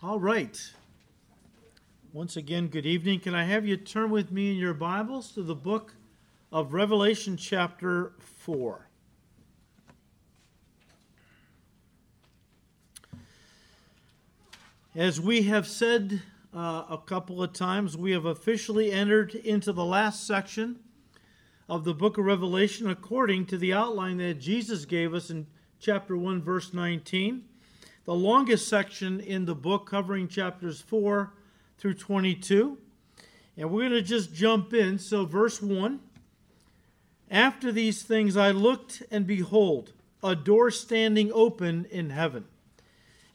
All right. Once again, good evening. Can I have you turn with me in your Bibles to the book of Revelation, chapter 4? As we have said uh, a couple of times, we have officially entered into the last section of the book of Revelation according to the outline that Jesus gave us in chapter 1, verse 19 the longest section in the book, covering chapters 4 through 22. And we're going to just jump in. So, verse 1 After these things I looked, and behold, a door standing open in heaven.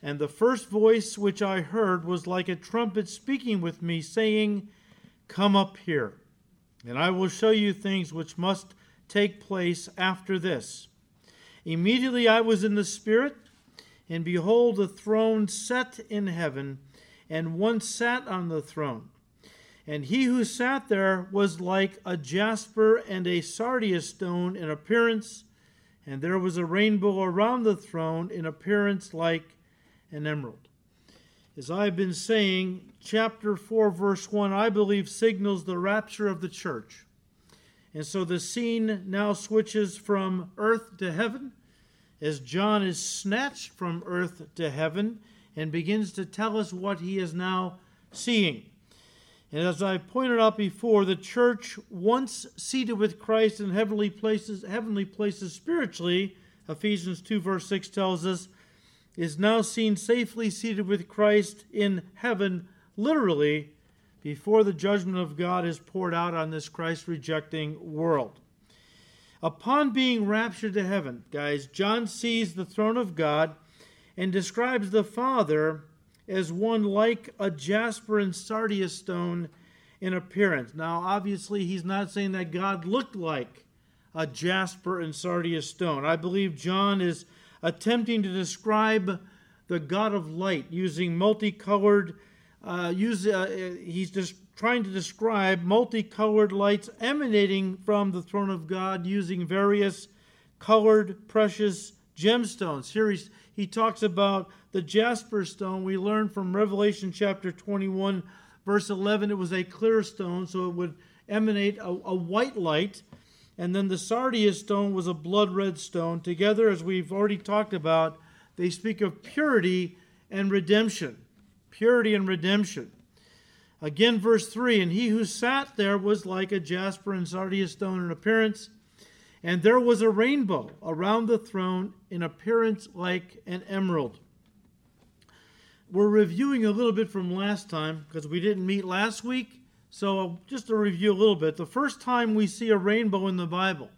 And the first voice which I heard was like a trumpet speaking with me, saying, Come up here, and I will show you things which must take place after this. Immediately I was in the Spirit and behold, a throne set in heaven, and one sat on the throne. And he who sat there was like a jasper and a sardius stone in appearance, and there was a rainbow around the throne in appearance like an emerald. As I've been saying, chapter 4, verse 1, I believe signals the rapture of the church. And so the scene now switches from earth to heaven as John is snatched from earth to heaven and begins to tell us what he is now seeing. And as I pointed out before, the church, once seated with Christ in heavenly places, heavenly places spiritually, Ephesians 2 verse 6 tells us, is now seen safely seated with Christ in heaven, literally, before the judgment of God is poured out on this Christ rejecting world. Upon being raptured to heaven, guys, John sees the throne of God and describes the Father as one like a jasper and sardius stone in appearance. Now, obviously, he's not saying that God looked like a jasper and sardius stone. I believe John is attempting to describe the God of light using multicolored. Uh, use, uh, he's just trying to describe multicolored lights emanating from the throne of God using various colored precious gemstones. Here he's, he talks about the jasper stone. We learn from Revelation chapter 21, verse 11, it was a clear stone, so it would emanate a, a white light. And then the sardius stone was a blood red stone. Together, as we've already talked about, they speak of purity and redemption. Purity and redemption. Again, verse 3 And he who sat there was like a jasper and sardius stone in appearance, and there was a rainbow around the throne in appearance like an emerald. We're reviewing a little bit from last time because we didn't meet last week. So, just to review a little bit, the first time we see a rainbow in the Bible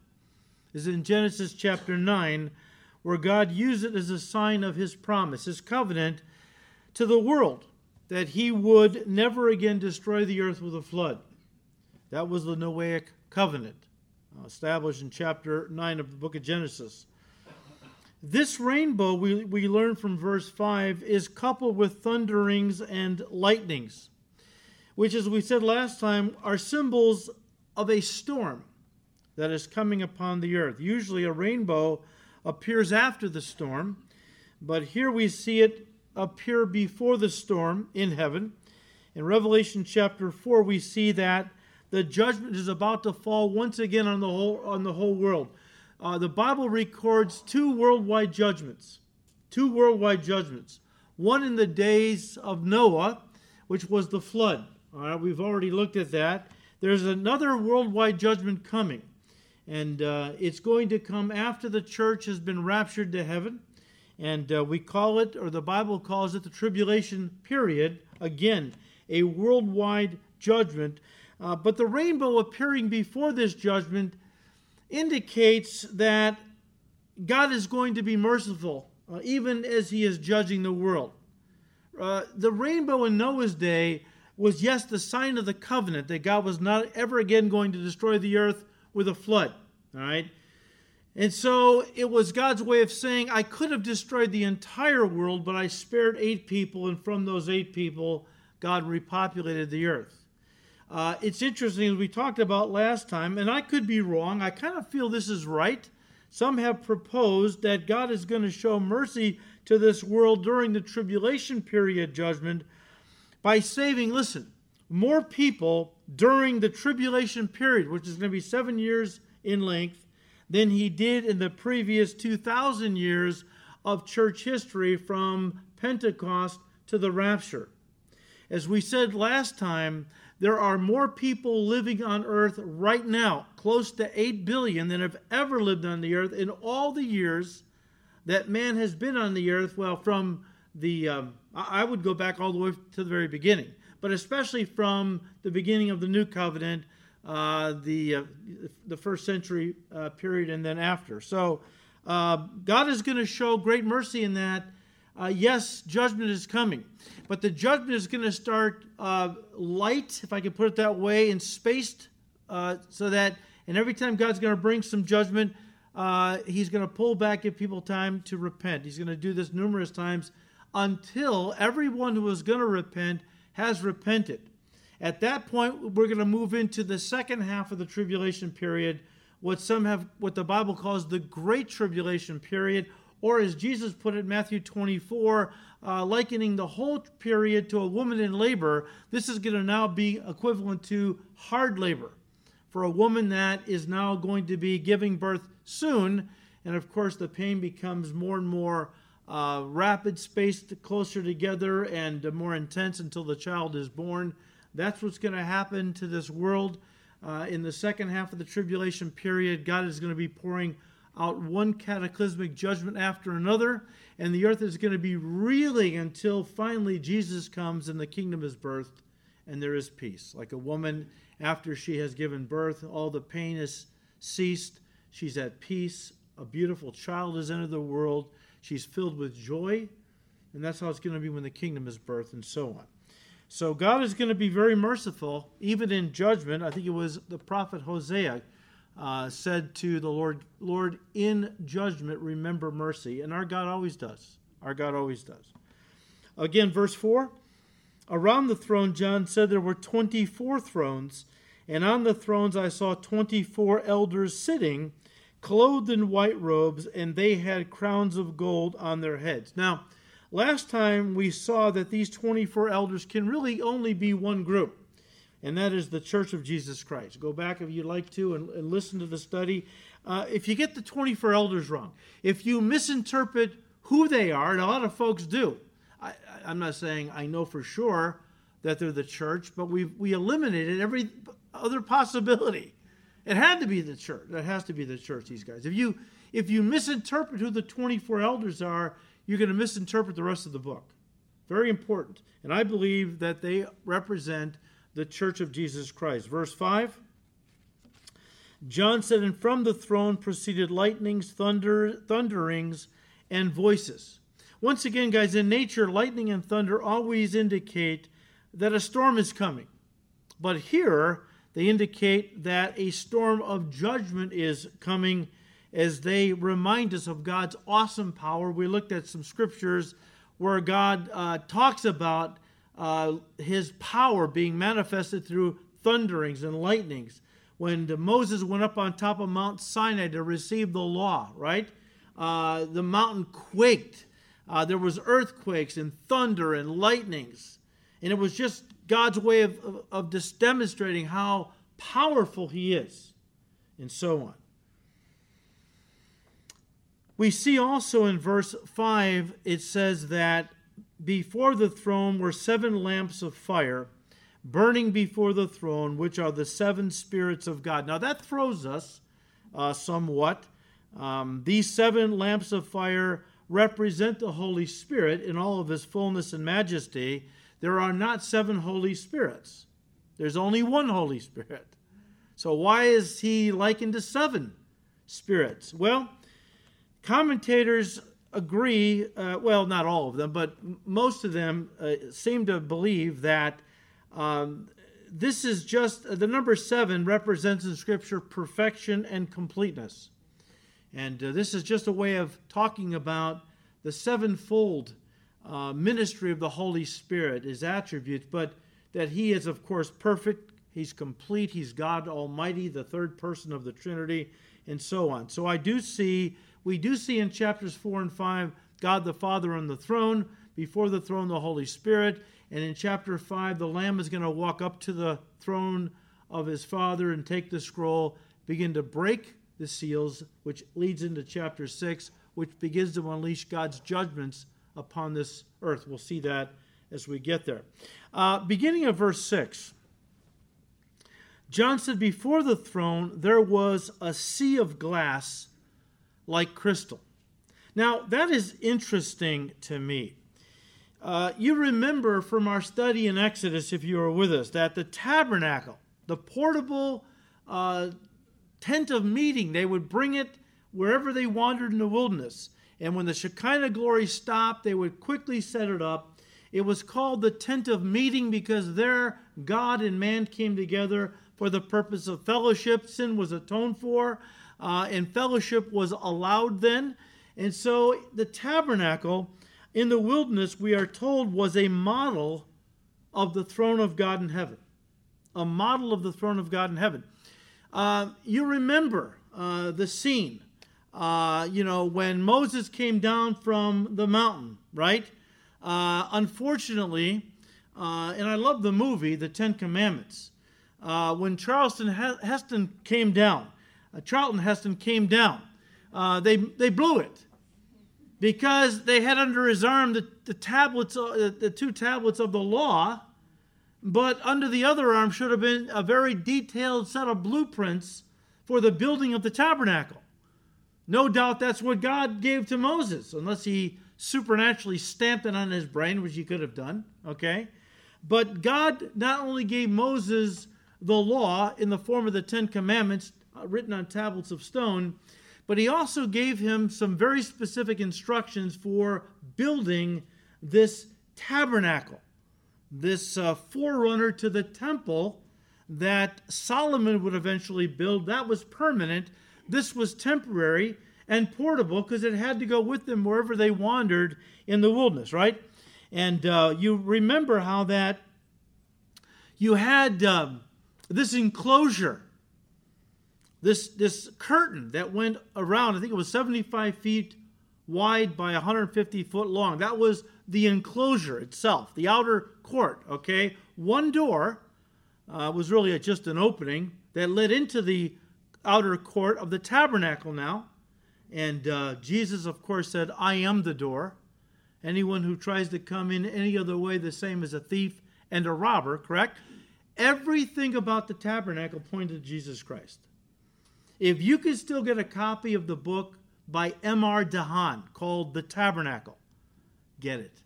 is in Genesis chapter 9, where God used it as a sign of his promise, his covenant to the world that he would never again destroy the earth with a flood. That was the Noahic covenant uh, established in chapter 9 of the book of Genesis. This rainbow, we, we learn from verse 5, is coupled with thunderings and lightnings, which, as we said last time, are symbols of a storm that is coming upon the earth. Usually a rainbow appears after the storm, but here we see it appear before the storm in heaven. In Revelation chapter 4, we see that the judgment is about to fall once again on the whole, on the whole world. Uh, the Bible records two worldwide judgments. Two worldwide judgments. One in the days of Noah, which was the flood. All right, we've already looked at that. There's another worldwide judgment coming, and uh, it's going to come after the church has been raptured to heaven. And uh, we call it, or the Bible calls it, the tribulation period. Again, a worldwide judgment. Uh, but the rainbow appearing before this judgment indicates that God is going to be merciful, uh, even as He is judging the world. Uh, the rainbow in Noah's day was, yes, the sign of the covenant that God was not ever again going to destroy the earth with a flood. All right? And so it was God's way of saying, I could have destroyed the entire world, but I spared eight people, and from those eight people, God repopulated the earth. Uh, it's interesting, as we talked about last time, and I could be wrong. I kind of feel this is right. Some have proposed that God is going to show mercy to this world during the tribulation period judgment by saving, listen, more people during the tribulation period, which is going to be seven years in length, than he did in the previous 2,000 years of church history from Pentecost to the rapture. As we said last time, there are more people living on earth right now, close to 8 billion, than have ever lived on the earth in all the years that man has been on the earth. Well, from the, um, I would go back all the way to the very beginning, but especially from the beginning of the new covenant, uh, the, uh, the first century uh, period, and then after. So uh, God is going to show great mercy in that uh, yes, judgment is coming, but the judgment is going to start uh, light, if I can put it that way, and spaced so that, and every time God's going to bring some judgment, He's going to pull back, give people time to repent. He's going to do this numerous times until everyone who is going to repent has repented. At that point, we're going to move into the second half of the tribulation period, what some have, what the Bible calls the Great Tribulation period, or as Jesus put it Matthew 24, uh, likening the whole period to a woman in labor, this is going to now be equivalent to hard labor for a woman that is now going to be giving birth soon. And of course, the pain becomes more and more uh, rapid, spaced closer together, and more intense until the child is born. That's what's going to happen to this world. Uh, in the second half of the tribulation period, God is going to be pouring out one cataclysmic judgment after another, and the earth is going to be reeling until finally Jesus comes and the kingdom is birthed and there is peace. Like a woman after she has given birth, all the pain has ceased. She's at peace. A beautiful child has entered the world. She's filled with joy. And that's how it's going to be when the kingdom is birthed, and so on. So God is going to be very merciful, even in judgment. I think it was the prophet Hosea uh, said to the Lord, Lord, in judgment, remember mercy. And our God always does. Our God always does. Again, verse 4 Around the throne, John said there were 24 thrones, and on the thrones I saw 24 elders sitting, clothed in white robes, and they had crowns of gold on their heads. Now, last time we saw that these 24 elders can really only be one group and that is the Church of Jesus Christ. Go back if you'd like to and, and listen to the study. Uh, if you get the 24 elders wrong, if you misinterpret who they are, and a lot of folks do, I, am not saying I know for sure that they're the church, but we we eliminated every other possibility. It had to be the church. It has to be the church. These guys. If you if you misinterpret who the 24 elders are, you're going to misinterpret the rest of the book. Very important. And I believe that they represent the church of Jesus Christ. Verse 5 John said, And from the throne proceeded lightnings, thunder, thunderings, and voices. Once again, guys, in nature, lightning and thunder always indicate that a storm is coming. But here, they indicate that a storm of judgment is coming as they remind us of God's awesome power. We looked at some scriptures where God uh, talks about uh, his power being manifested through thunderings and lightnings. When Moses went up on top of Mount Sinai to receive the law, right? Uh, the mountain quaked. Uh, there was earthquakes and thunder and lightnings. And it was just God's way of, of, of just demonstrating how powerful he is, and so on. We see also in verse 5, it says that before the throne were seven lamps of fire burning before the throne, which are the seven spirits of God. Now that throws us uh, somewhat. Um, these seven lamps of fire represent the Holy Spirit in all of his fullness and majesty. There are not seven Holy Spirits, there's only one Holy Spirit. So, why is he likened to seven spirits? Well, commentators agree, uh, well, not all of them, but most of them uh, seem to believe that um, this is just uh, the number seven represents in Scripture perfection and completeness. And uh, this is just a way of talking about the sevenfold uh, ministry of the Holy Spirit, his attributes, but that he is, of course, perfect, he's complete, he's God Almighty, the third person of the Trinity, and so on. So I do see we do see in chapters 4 and 5 God the Father on the throne, before the throne, the Holy Spirit. And in chapter 5, the Lamb is going to walk up to the throne of his Father and take the scroll, begin to break the seals, which leads into chapter 6, which begins to unleash God's judgments upon this earth. We'll see that as we get there. Uh, beginning of verse 6. John said, Before the throne there was a sea of glass like crystal. Now, that is interesting to me. Uh, you remember from our study in Exodus, if you were with us, that the tabernacle, the portable uh, tent of meeting, they would bring it wherever they wandered in the wilderness. And when the Shekinah glory stopped, they would quickly set it up. It was called the tent of meeting because there God and man came together for the purpose of fellowship. Sin was atoned for, uh, and fellowship was allowed then. And so the tabernacle in the wilderness, we are told, was a model of the throne of God in heaven. A model of the throne of God in heaven. Uh, you remember uh, the scene, uh, you know, when Moses came down from the mountain, right? Uh, unfortunately, uh, and I love the movie, The Ten Commandments when Charleston Heston came down, uh, Charlton Heston came down, uh, they, they blew it because they had under his arm the, the tablets, uh, the two tablets of the law, but under the other arm should have been a very detailed set of blueprints for the building of the tabernacle. No doubt that's what God gave to Moses, unless he supernaturally stamped it on his brain, which he could have done, okay? But God not only gave Moses the law in the form of the Ten Commandments written on tablets of stone, but he also gave him some very specific instructions for building this tabernacle, this uh, forerunner to the temple that Solomon would eventually build. That was permanent. This was temporary and portable because it had to go with them wherever they wandered in the wilderness, right? And uh, you remember how that you had. Um, this enclosure, this, this curtain that went around, I think it was 75 feet wide by 150 foot long. That was the enclosure itself, the outer court, okay? One door uh, was really just an opening that led into the outer court of the tabernacle now. And uh, Jesus, of course, said, I am the door. Anyone who tries to come in any other way, the same as a thief and a robber, correct? Everything about the tabernacle pointed to Jesus Christ. If you could still get a copy of the book by M.R. DeHaan called The Tabernacle, get it.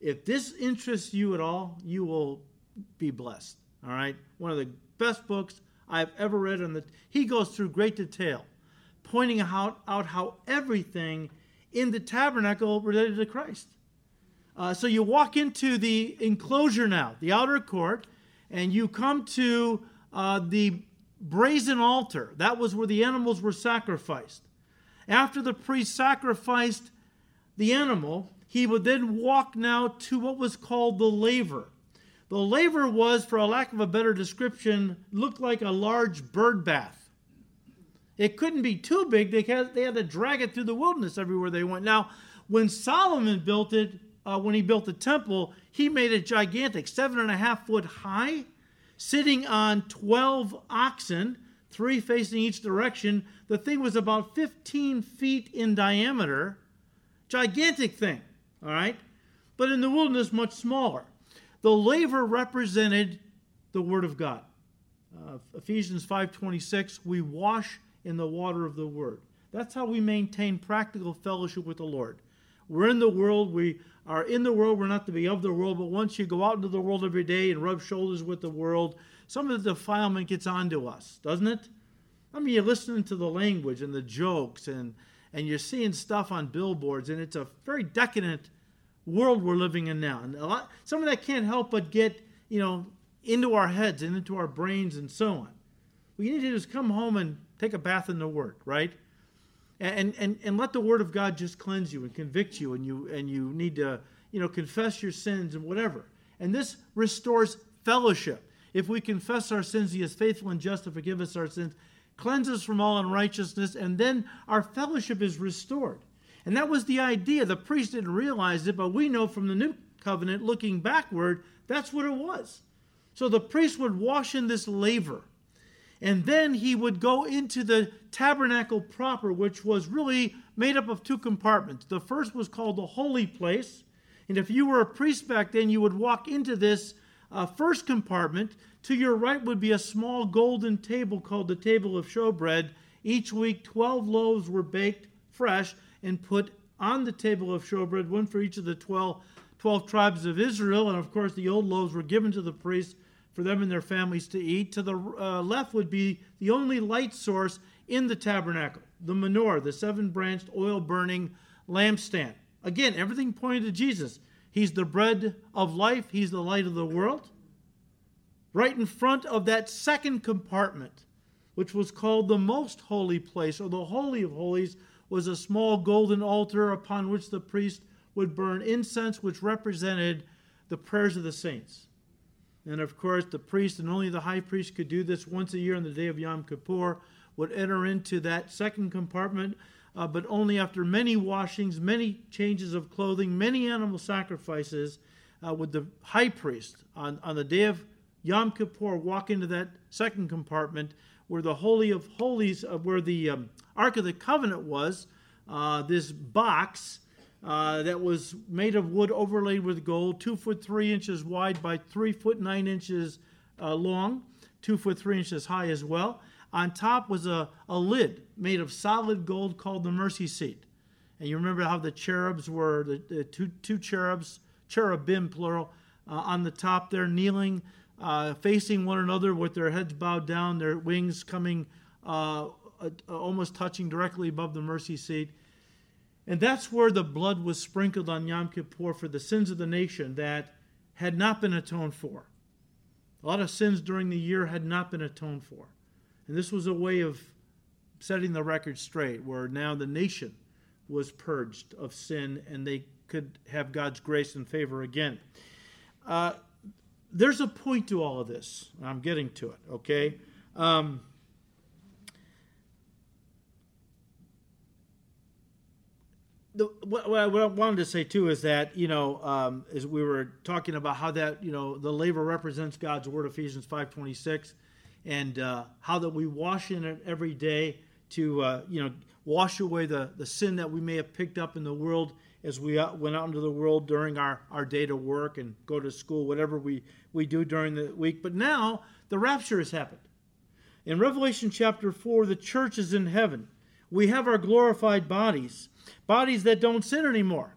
If this interests you at all, you will be blessed. All right? One of the best books I've ever read on the he goes through great detail, pointing out, out how everything in the tabernacle related to Christ. Uh, so you walk into the enclosure now, the outer court, and you come to uh, the brazen altar. That was where the animals were sacrificed. After the priest sacrificed the animal, he would then walk now to what was called the laver. The laver was, for a lack of a better description, looked like a large bird bath. It couldn't be too big. They had, they had to drag it through the wilderness everywhere they went. Now, when Solomon built it, uh, when he built the temple, he made it gigantic, seven and a half foot high, sitting on 12 oxen, three facing each direction. The thing was about 15 feet in diameter. Gigantic thing, all right? But in the wilderness, much smaller. The laver represented the Word of God. Uh, Ephesians 5.26, we wash in the water of the Word. That's how we maintain practical fellowship with the Lord. We're in the world, we are in the world, we're not to be of the world, but once you go out into the world every day and rub shoulders with the world, some of the defilement gets onto us, doesn't it? I mean, you're listening to the language and the jokes, and, and you're seeing stuff on billboards, and it's a very decadent world we're living in now. And a lot, some of that can't help but get, you know, into our heads and into our brains and so on. What you need to do is come home and take a bath in the Word, right? And, and, and let the word of God just cleanse you and convict you and you and you need to you know confess your sins and whatever. And this restores fellowship. If we confess our sins, he is faithful and just to forgive us our sins, cleanse us from all unrighteousness, and then our fellowship is restored. And that was the idea. The priest didn't realize it, but we know from the new covenant, looking backward, that's what it was. So the priest would wash in this laver. And then he would go into the tabernacle proper, which was really made up of two compartments. The first was called the holy place. And if you were a priest back then, you would walk into this uh, first compartment. To your right would be a small golden table called the table of showbread. Each week, 12 loaves were baked fresh and put on the table of showbread, one for each of the 12, 12 tribes of Israel. And of course, the old loaves were given to the priests for them and their families to eat. To the uh, left would be the only light source in the tabernacle the menorah, the seven branched oil burning lampstand. Again, everything pointed to Jesus. He's the bread of life, He's the light of the world. Right in front of that second compartment, which was called the most holy place or the Holy of Holies, was a small golden altar upon which the priest would burn incense, which represented the prayers of the saints. And of course, the priest and only the high priest could do this once a year on the day of Yom Kippur, would enter into that second compartment, uh, but only after many washings, many changes of clothing, many animal sacrifices, uh, would the high priest on, on the day of Yom Kippur walk into that second compartment where the Holy of Holies, uh, where the um, Ark of the Covenant was, uh, this box uh, that was made of wood overlaid with gold, two foot three inches wide by three foot nine inches uh, long, two foot three inches high as well. On top was a, a lid made of solid gold called the mercy seat. And you remember how the cherubs were, the, the two, two cherubs, cherubim plural, uh, on the top there, kneeling, uh, facing one another with their heads bowed down, their wings coming uh, almost touching directly above the mercy seat. And that's where the blood was sprinkled on Yom Kippur for the sins of the nation that had not been atoned for. A lot of sins during the year had not been atoned for. And this was a way of setting the record straight, where now the nation was purged of sin and they could have God's grace and favor again. Uh, there's a point to all of this. I'm getting to it, okay? Um, the, what, what, I wanted to say too is that you know um, as we were talking about how that you know the laver represents God's word Ephesians five twenty six, and uh, how that we wash in it every day to uh, you know wash away the the sin that we may have picked up in the world as we went out into the world during our our day to work and go to school whatever we we do during the week. But now the rapture has happened. In Revelation chapter four, the church is in heaven. We have our glorified bodies bodies that don't sin anymore.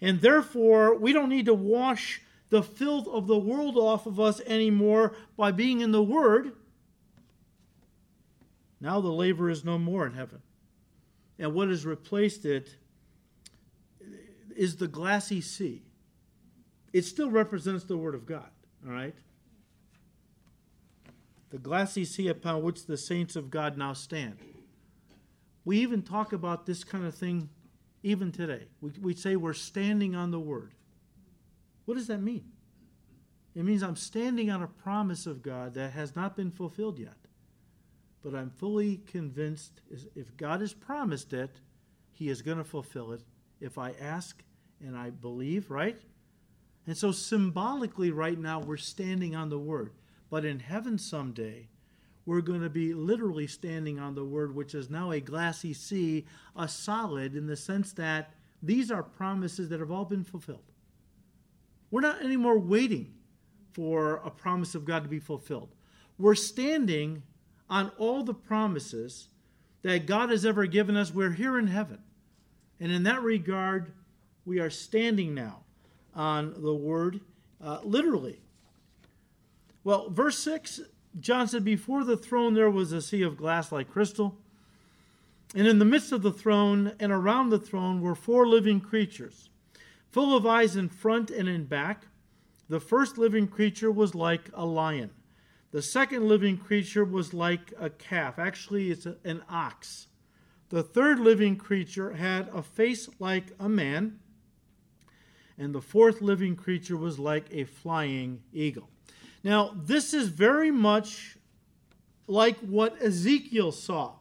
And therefore, we don't need to wash the filth of the world off of us anymore by being in the Word. Now the laver is no more in heaven. And what has replaced it is the glassy sea. It still represents the Word of God, all right? The glassy sea upon which the saints of God now stand. We even talk about this kind of thing even today. We, we say we're standing on the word. What does that mean? It means I'm standing on a promise of God that has not been fulfilled yet. But I'm fully convinced if God has promised it, He is going to fulfill it if I ask and I believe, right? And so symbolically, right now, we're standing on the Word. But in heaven someday, we're going to be literally standing on the word, which is now a glassy sea, a solid, in the sense that these are promises that have all been fulfilled. We're not anymore waiting for a promise of God to be fulfilled. We're standing on all the promises that God has ever given us. We're here in heaven. And in that regard, we are standing now on the word uh, literally. Well, verse 6 John said, Before the throne there was a sea of glass like crystal. And in the midst of the throne and around the throne were four living creatures, full of eyes in front and in back. The first living creature was like a lion. The second living creature was like a calf. Actually, it's an ox. The third living creature had a face like a man. And the fourth living creature was like a flying eagle. Now, this is very much like what Ezekiel saw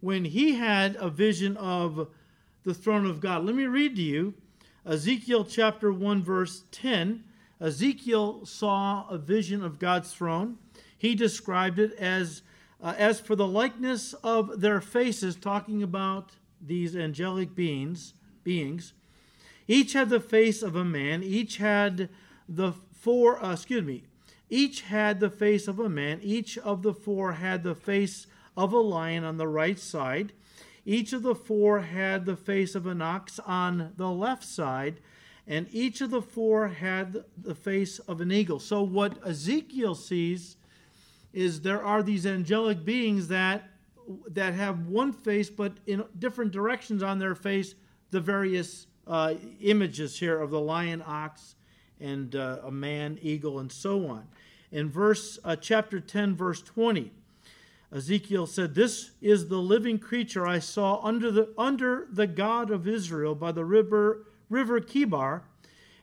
when he had a vision of the throne of God. Let me read to you Ezekiel chapter 1, verse 10. Ezekiel saw a vision of God's throne. He described it as, uh, as for the likeness of their faces, talking about these angelic beings, beings. Each had the face of a man. Each had the four, uh, excuse me, each had the face of a man. Each of the four had the face of a lion on the right side. Each of the four had the face of an ox on the left side, and each of the four had the face of an eagle. So, what Ezekiel sees is there are these angelic beings that that have one face, but in different directions on their face, the various uh, images here of the lion, ox, and uh, a man, eagle, and so on. In verse uh, chapter 10, verse 20, Ezekiel said, This is the living creature I saw under the, under the God of Israel by the river, river Chebar,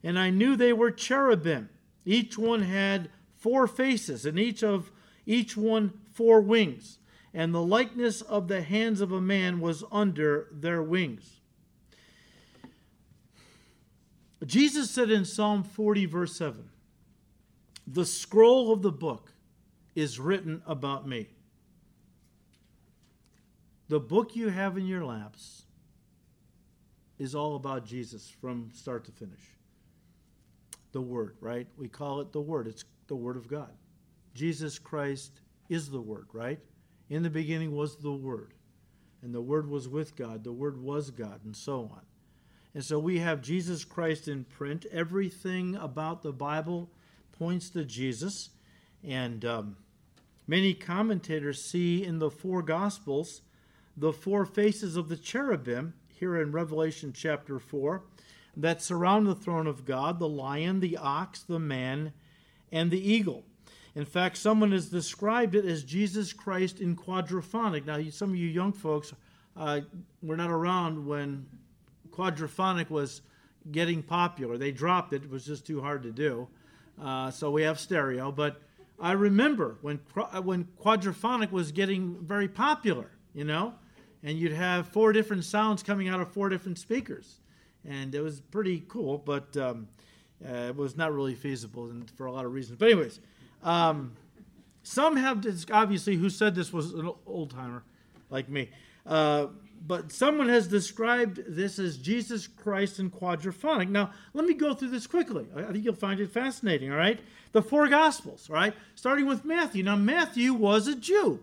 and I knew they were cherubim. Each one had four faces, and each of each one four wings, and the likeness of the hands of a man was under their wings. Jesus said in Psalm 40, verse 7, The scroll of the book is written about me. The book you have in your laps is all about Jesus from start to finish. The Word, right? We call it the Word. It's the Word of God. Jesus Christ is the Word, right? In the beginning was the Word, and the Word was with God. The Word was God, and so on. And so we have Jesus Christ in print. Everything about the Bible points to Jesus. And um, many commentators see in the four Gospels the four faces of the cherubim here in Revelation chapter 4 that surround the throne of God the lion, the ox, the man, and the eagle. In fact, someone has described it as Jesus Christ in quadraphonic. Now, some of you young folks uh, were not around when quadraphonic was getting popular. They dropped it, it was just too hard to do. Uh, so we have stereo. But I remember when, when quadraphonic was getting very popular, you know? and you'd have four different sounds coming out of four different speakers, and it was pretty cool. But um, uh, it was not really feasible and for a lot of reasons. But anyways, um, some have obviously who said this was an old timer like me. Uh, but someone has described this as Jesus Christ in quadraphonic. Now, let me go through this quickly. I think you'll find it fascinating, all right? The four Gospels, all right? Starting with Matthew. Now, Matthew was a Jew.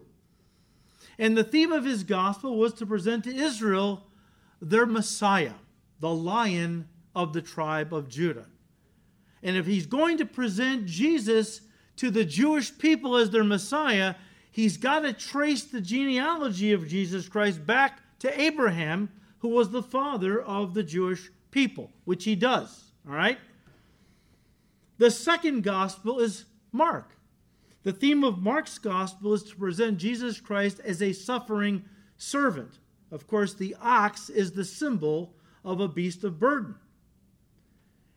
And the theme of his gospel was to present to Israel their Messiah, the lion of the tribe of Judah. And if he's going to present Jesus to the Jewish people as their Messiah, he's got to trace the genealogy of Jesus Christ back to Abraham, who was the father of the Jewish people, which he does. All right? The second gospel is Mark. The theme of Mark's gospel is to present Jesus Christ as a suffering servant. Of course, the ox is the symbol of a beast of burden.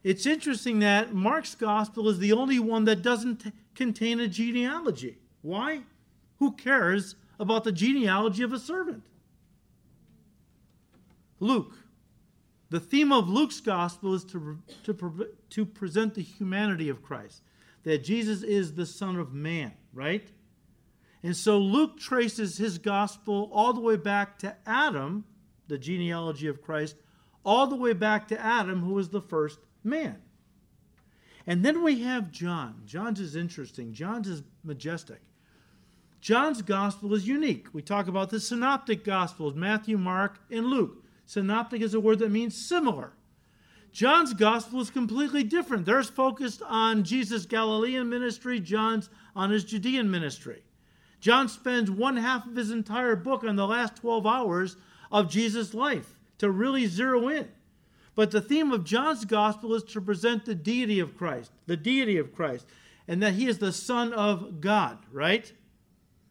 It's interesting that Mark's gospel is the only one that doesn't contain a genealogy. Why? Who cares about the genealogy of a servant? Luke. The theme of Luke's gospel is to, to, to present the humanity of Christ that Jesus is the Son of Man, right? And so Luke traces his gospel all the way back to Adam, the genealogy of Christ, all the way back to Adam, who was the first man. And then we have John. John's is interesting. John's is majestic. John's gospel is unique. We talk about the synoptic gospels Matthew, Mark, and Luke. Synoptic is a word that means similar. John's gospel is completely different. Theirs focused on Jesus' Galilean ministry, John's on his Judean ministry. John spends one half of his entire book on the last 12 hours of Jesus' life to really zero in. But the theme of John's gospel is to present the deity of Christ, the deity of Christ, and that he is the Son of God, right?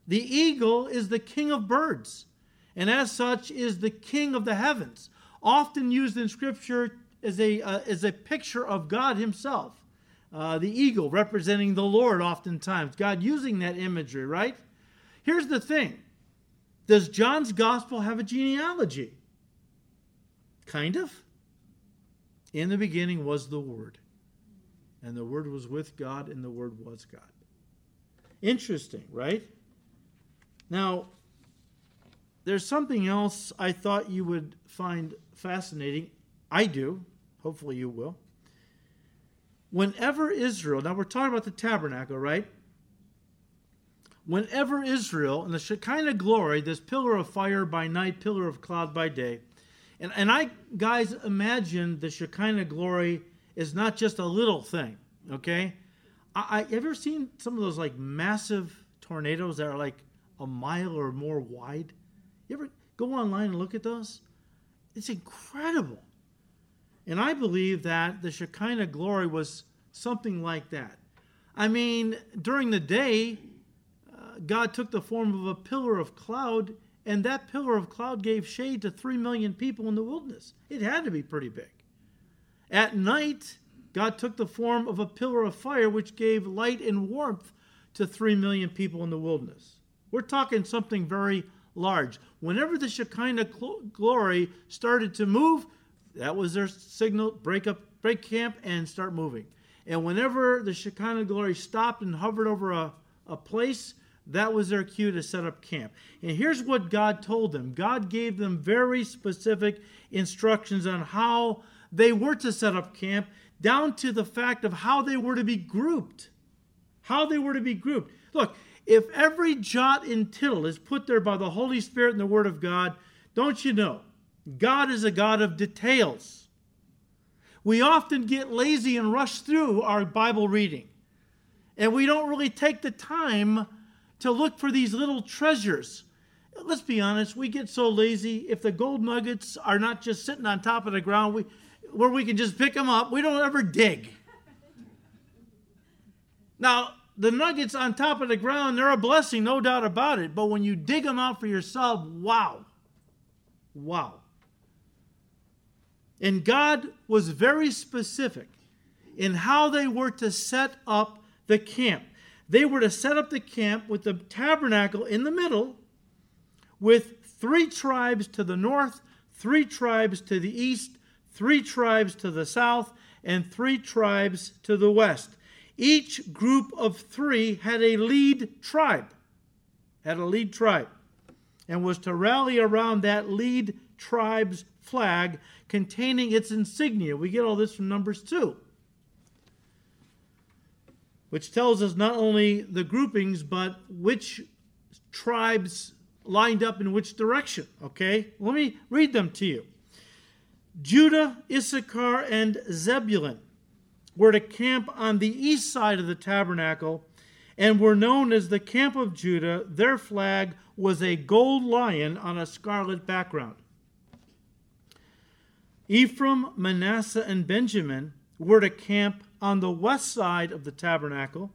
The eagle is the king of birds, and as such is the king of the heavens, often used in Scripture as a, uh, is a picture of God Himself. Uh, the eagle representing the Lord, oftentimes. God using that imagery, right? Here's the thing Does John's gospel have a genealogy? Kind of. In the beginning was the Word, and the Word was with God, and the Word was God. Interesting, right? Now, there's something else I thought you would find fascinating. I do. Hopefully, you will. Whenever Israel, now we're talking about the tabernacle, right? Whenever Israel, and the Shekinah glory, this pillar of fire by night, pillar of cloud by day, and, and I, guys, imagine the Shekinah glory is not just a little thing, okay? I, I ever seen some of those like massive tornadoes that are like a mile or more wide? You ever go online and look at those? It's incredible. And I believe that the Shekinah glory was something like that. I mean, during the day, uh, God took the form of a pillar of cloud, and that pillar of cloud gave shade to three million people in the wilderness. It had to be pretty big. At night, God took the form of a pillar of fire, which gave light and warmth to three million people in the wilderness. We're talking something very large. Whenever the Shekinah glory started to move, that was their signal break up, break camp, and start moving. And whenever the Shekinah glory stopped and hovered over a, a place, that was their cue to set up camp. And here's what God told them God gave them very specific instructions on how they were to set up camp, down to the fact of how they were to be grouped. How they were to be grouped. Look, if every jot and tittle is put there by the Holy Spirit and the Word of God, don't you know? God is a God of details. We often get lazy and rush through our Bible reading, and we don't really take the time to look for these little treasures. Let's be honest, we get so lazy. If the gold nuggets are not just sitting on top of the ground, we, where we can just pick them up, we don't ever dig. Now, the nuggets on top of the ground, they're a blessing, no doubt about it. But when you dig them out for yourself, wow. Wow. And God was very specific in how they were to set up the camp. They were to set up the camp with the tabernacle in the middle, with three tribes to the north, three tribes to the east, three tribes to the south, and three tribes to the west. Each group of three had a lead tribe, had a lead tribe, and was to rally around that lead tribe's flag containing its insignia. We get all this from Numbers 2, which tells us not only the groupings, but which tribes lined up in which direction. Okay? Let me read them to you. Judah, Issachar, and Zebulun were to camp on the east side of the tabernacle and were known as the camp of Judah. Their flag was a gold lion on a scarlet background. Ephraim, Manasseh, and Benjamin were to camp on the west side of the tabernacle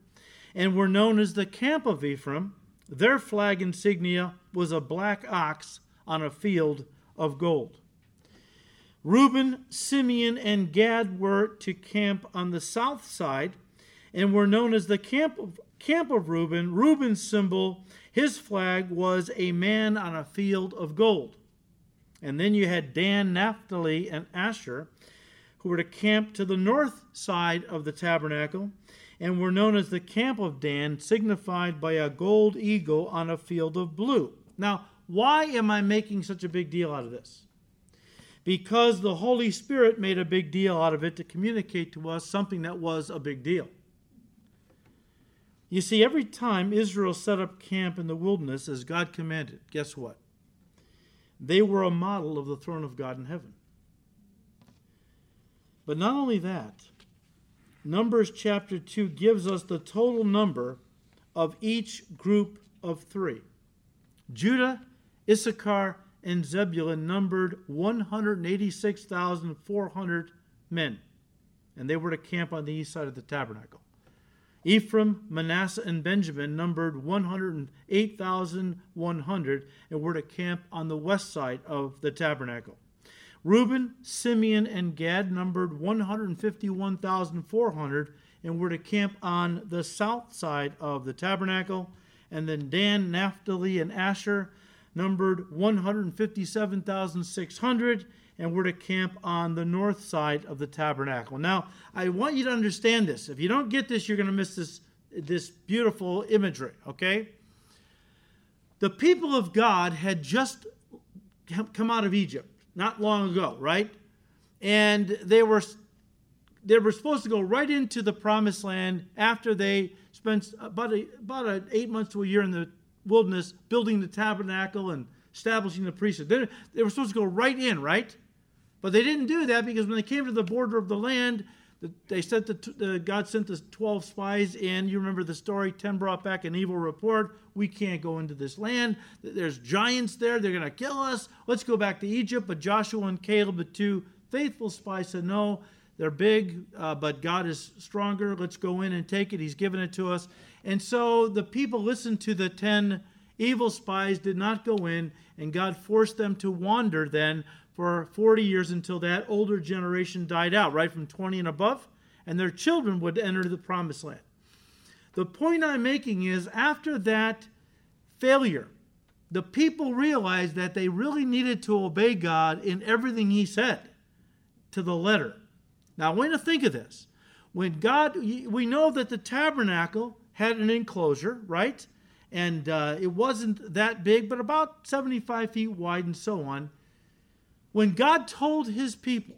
and were known as the camp of Ephraim. Their flag insignia was a black ox on a field of gold. Reuben, Simeon, and Gad were to camp on the south side and were known as the camp of, camp of Reuben. Reuben's symbol, his flag, was a man on a field of gold. And then you had Dan, Naphtali, and Asher, who were to camp to the north side of the tabernacle and were known as the camp of Dan, signified by a gold eagle on a field of blue. Now, why am I making such a big deal out of this? Because the Holy Spirit made a big deal out of it to communicate to us something that was a big deal. You see, every time Israel set up camp in the wilderness as God commanded, guess what? They were a model of the throne of God in heaven. But not only that, Numbers chapter 2 gives us the total number of each group of three. Judah, Issachar, and Zebulun numbered 186,400 men, and they were to camp on the east side of the tabernacle. Ephraim, Manasseh, and Benjamin numbered 108,100 and were to camp on the west side of the tabernacle. Reuben, Simeon, and Gad numbered 151,400 and were to camp on the south side of the tabernacle. And then Dan, Naphtali, and Asher numbered 157,600 and were to camp on the north side of the tabernacle. Now, I want you to understand this. If you don't get this, you're going to miss this, this beautiful imagery, okay? The people of God had just come out of Egypt not long ago, right? And they were they were supposed to go right into the promised land after they spent about a, about a, eight months to a year in the wilderness building the tabernacle and establishing the priesthood. They, they were supposed to go right in, right? But they didn't do that because when they came to the border of the land, they sent the, the, God sent the 12 spies in. You remember the story. 10 brought back an evil report. We can't go into this land. There's giants there. They're going to kill us. Let's go back to Egypt. But Joshua and Caleb, the two faithful spies, said, No, they're big, uh, but God is stronger. Let's go in and take it. He's given it to us. And so the people listened to the 10 evil spies, did not go in, and God forced them to wander then for 40 years until that older generation died out, right from 20 and above, and their children would enter the promised land. The point I'm making is after that failure, the people realized that they really needed to obey God in everything He said to the letter. Now, I want you to think of this. When God, we know that the tabernacle had an enclosure, right? And uh, it wasn't that big, but about 75 feet wide and so on. When God told his people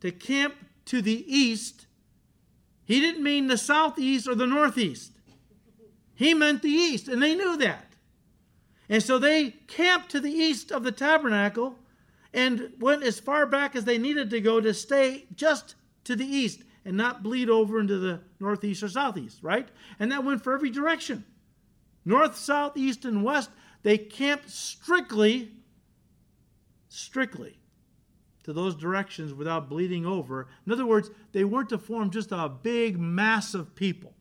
to camp to the east, he didn't mean the southeast or the northeast. He meant the east, and they knew that. And so they camped to the east of the tabernacle and went as far back as they needed to go to stay just to the east and not bleed over into the northeast or southeast, right? And that went for every direction north, south, east, and west. They camped strictly, strictly to those directions without bleeding over. In other words, they weren't to form just a big mass of people.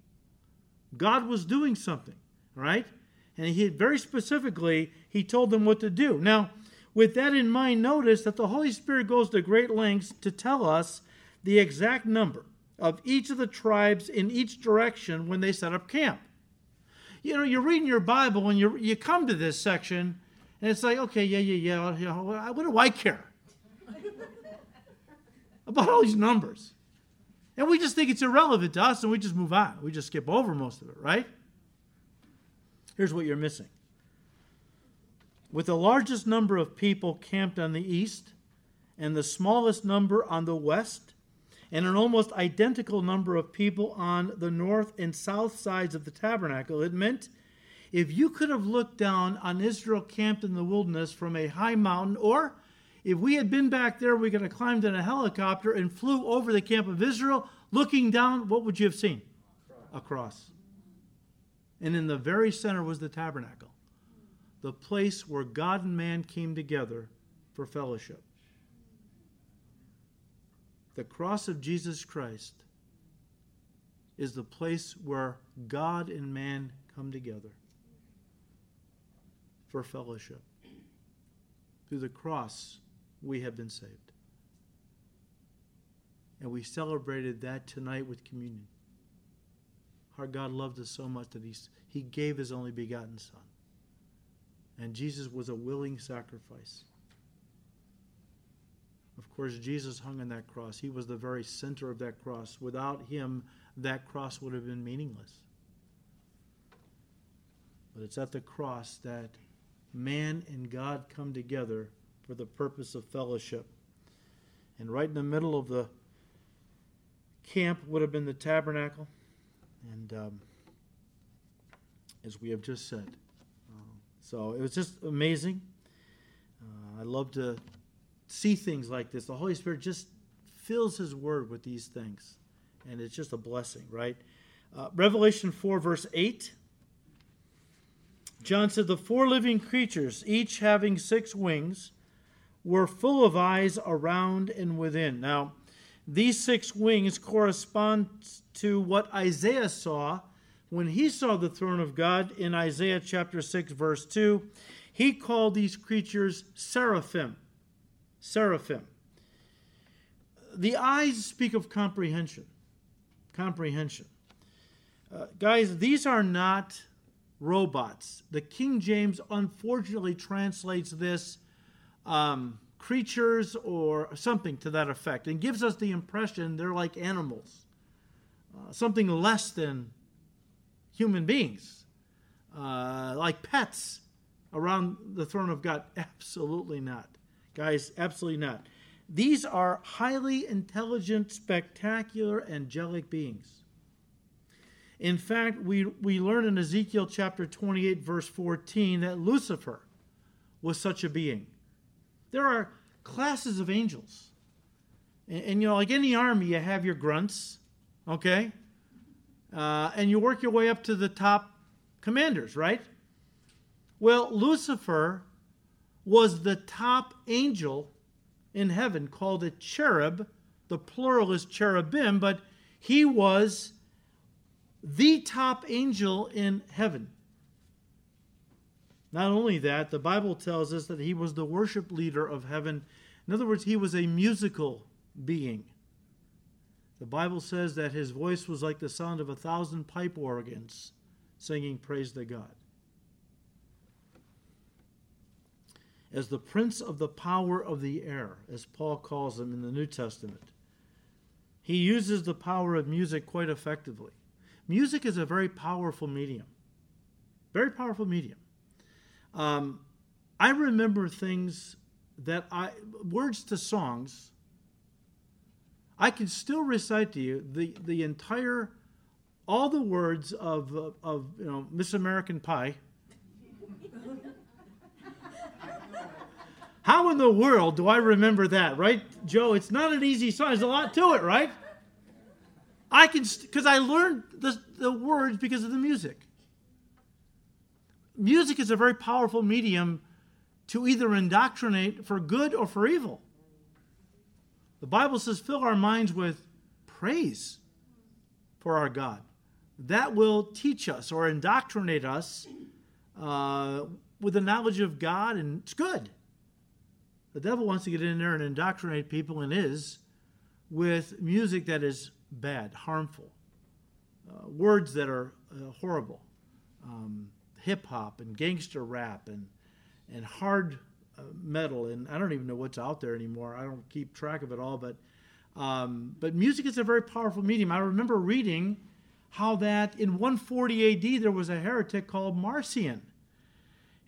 God was doing something, right? And he very specifically, he told them what to do. Now, with that in mind, notice that the Holy Spirit goes to great lengths to tell us the exact number of each of the tribes in each direction when they set up camp. You know, you're reading your Bible and you you come to this section, and it's like, okay, yeah, yeah, yeah. Know, what do I care? about all these numbers. And we just think it's irrelevant to us and we just move on. We just skip over most of it, right? Here's what you're missing. With the largest number of people camped on the east and the smallest number on the west, and an almost identical number of people on the north and south sides of the tabernacle, it meant if you could have looked down on Israel camped in the wilderness from a high mountain or if we had been back there, we could have climbed in a helicopter and flew over the camp of Israel, looking down, what would you have seen? A cross. And in the very center was the tabernacle, the place where God and man came together for fellowship. The cross of Jesus Christ is the place where God and man come together for fellowship. Through the cross, we have been saved. And we celebrated that tonight with communion. Our God loved us so much that he, he gave His only begotten Son. And Jesus was a willing sacrifice. Of course, Jesus hung on that cross. He was the very center of that cross. Without Him, that cross would have been meaningless. But it's at the cross that man and God come together for the purpose of fellowship. And right in the middle of the camp would have been the tabernacle. And um, as we have just said, so it was just amazing. Uh, I love to see things like this. The Holy Spirit just fills His Word with these things, and it's just a blessing, right? Uh, Revelation 4, verse 8. John said, The four living creatures, each having six wings, were full of eyes around and within. Now, these six wings correspond to what Isaiah saw when he saw the throne of God in Isaiah chapter 6, verse 2. He called these creatures seraphim. Seraphim. The eyes speak of comprehension. Comprehension. Uh, guys, these are not robots. The King James unfortunately translates this um, creatures or something to that effect and gives us the impression they're like animals, uh, something less than human beings, uh, like pets around the throne of God. Absolutely not. Guys, absolutely not. These are highly intelligent, spectacular, angelic beings. In fact, we, we learn in Ezekiel chapter 28, verse 14, that Lucifer was such a being. There are classes of angels. And, and you know, like any army, you have your grunts, okay? Uh, and you work your way up to the top commanders, right? Well, Lucifer was the top angel in heaven called a cherub. The plural is cherubim, but he was the top angel in heaven. Not only that, the Bible tells us that he was the worship leader of heaven. In other words, he was a musical being. The Bible says that his voice was like the sound of a thousand pipe organs singing praise to God. As the prince of the power of the air, as Paul calls him in the New Testament, he uses the power of music quite effectively. Music is a very powerful medium. Very powerful medium. Um, I remember things that I, words to songs, I can still recite to you the, the entire, all the words of, of, of you know, Miss American Pie. How in the world do I remember that, right, Joe? It's not an easy song. There's a lot to it, right? I can, because I learned the, the words because of the music. Music is a very powerful medium to either indoctrinate for good or for evil. The Bible says, fill our minds with praise for our God. That will teach us or indoctrinate us uh, with the knowledge of God, and it's good. The devil wants to get in there and indoctrinate people and is with music that is bad, harmful, uh, words that are uh, horrible, um, hip hop and gangster rap and and hard uh, metal and I don't even know what's out there anymore. I don't keep track of it all, but um, but music is a very powerful medium. I remember reading how that in 140 AD there was a heretic called Marcion,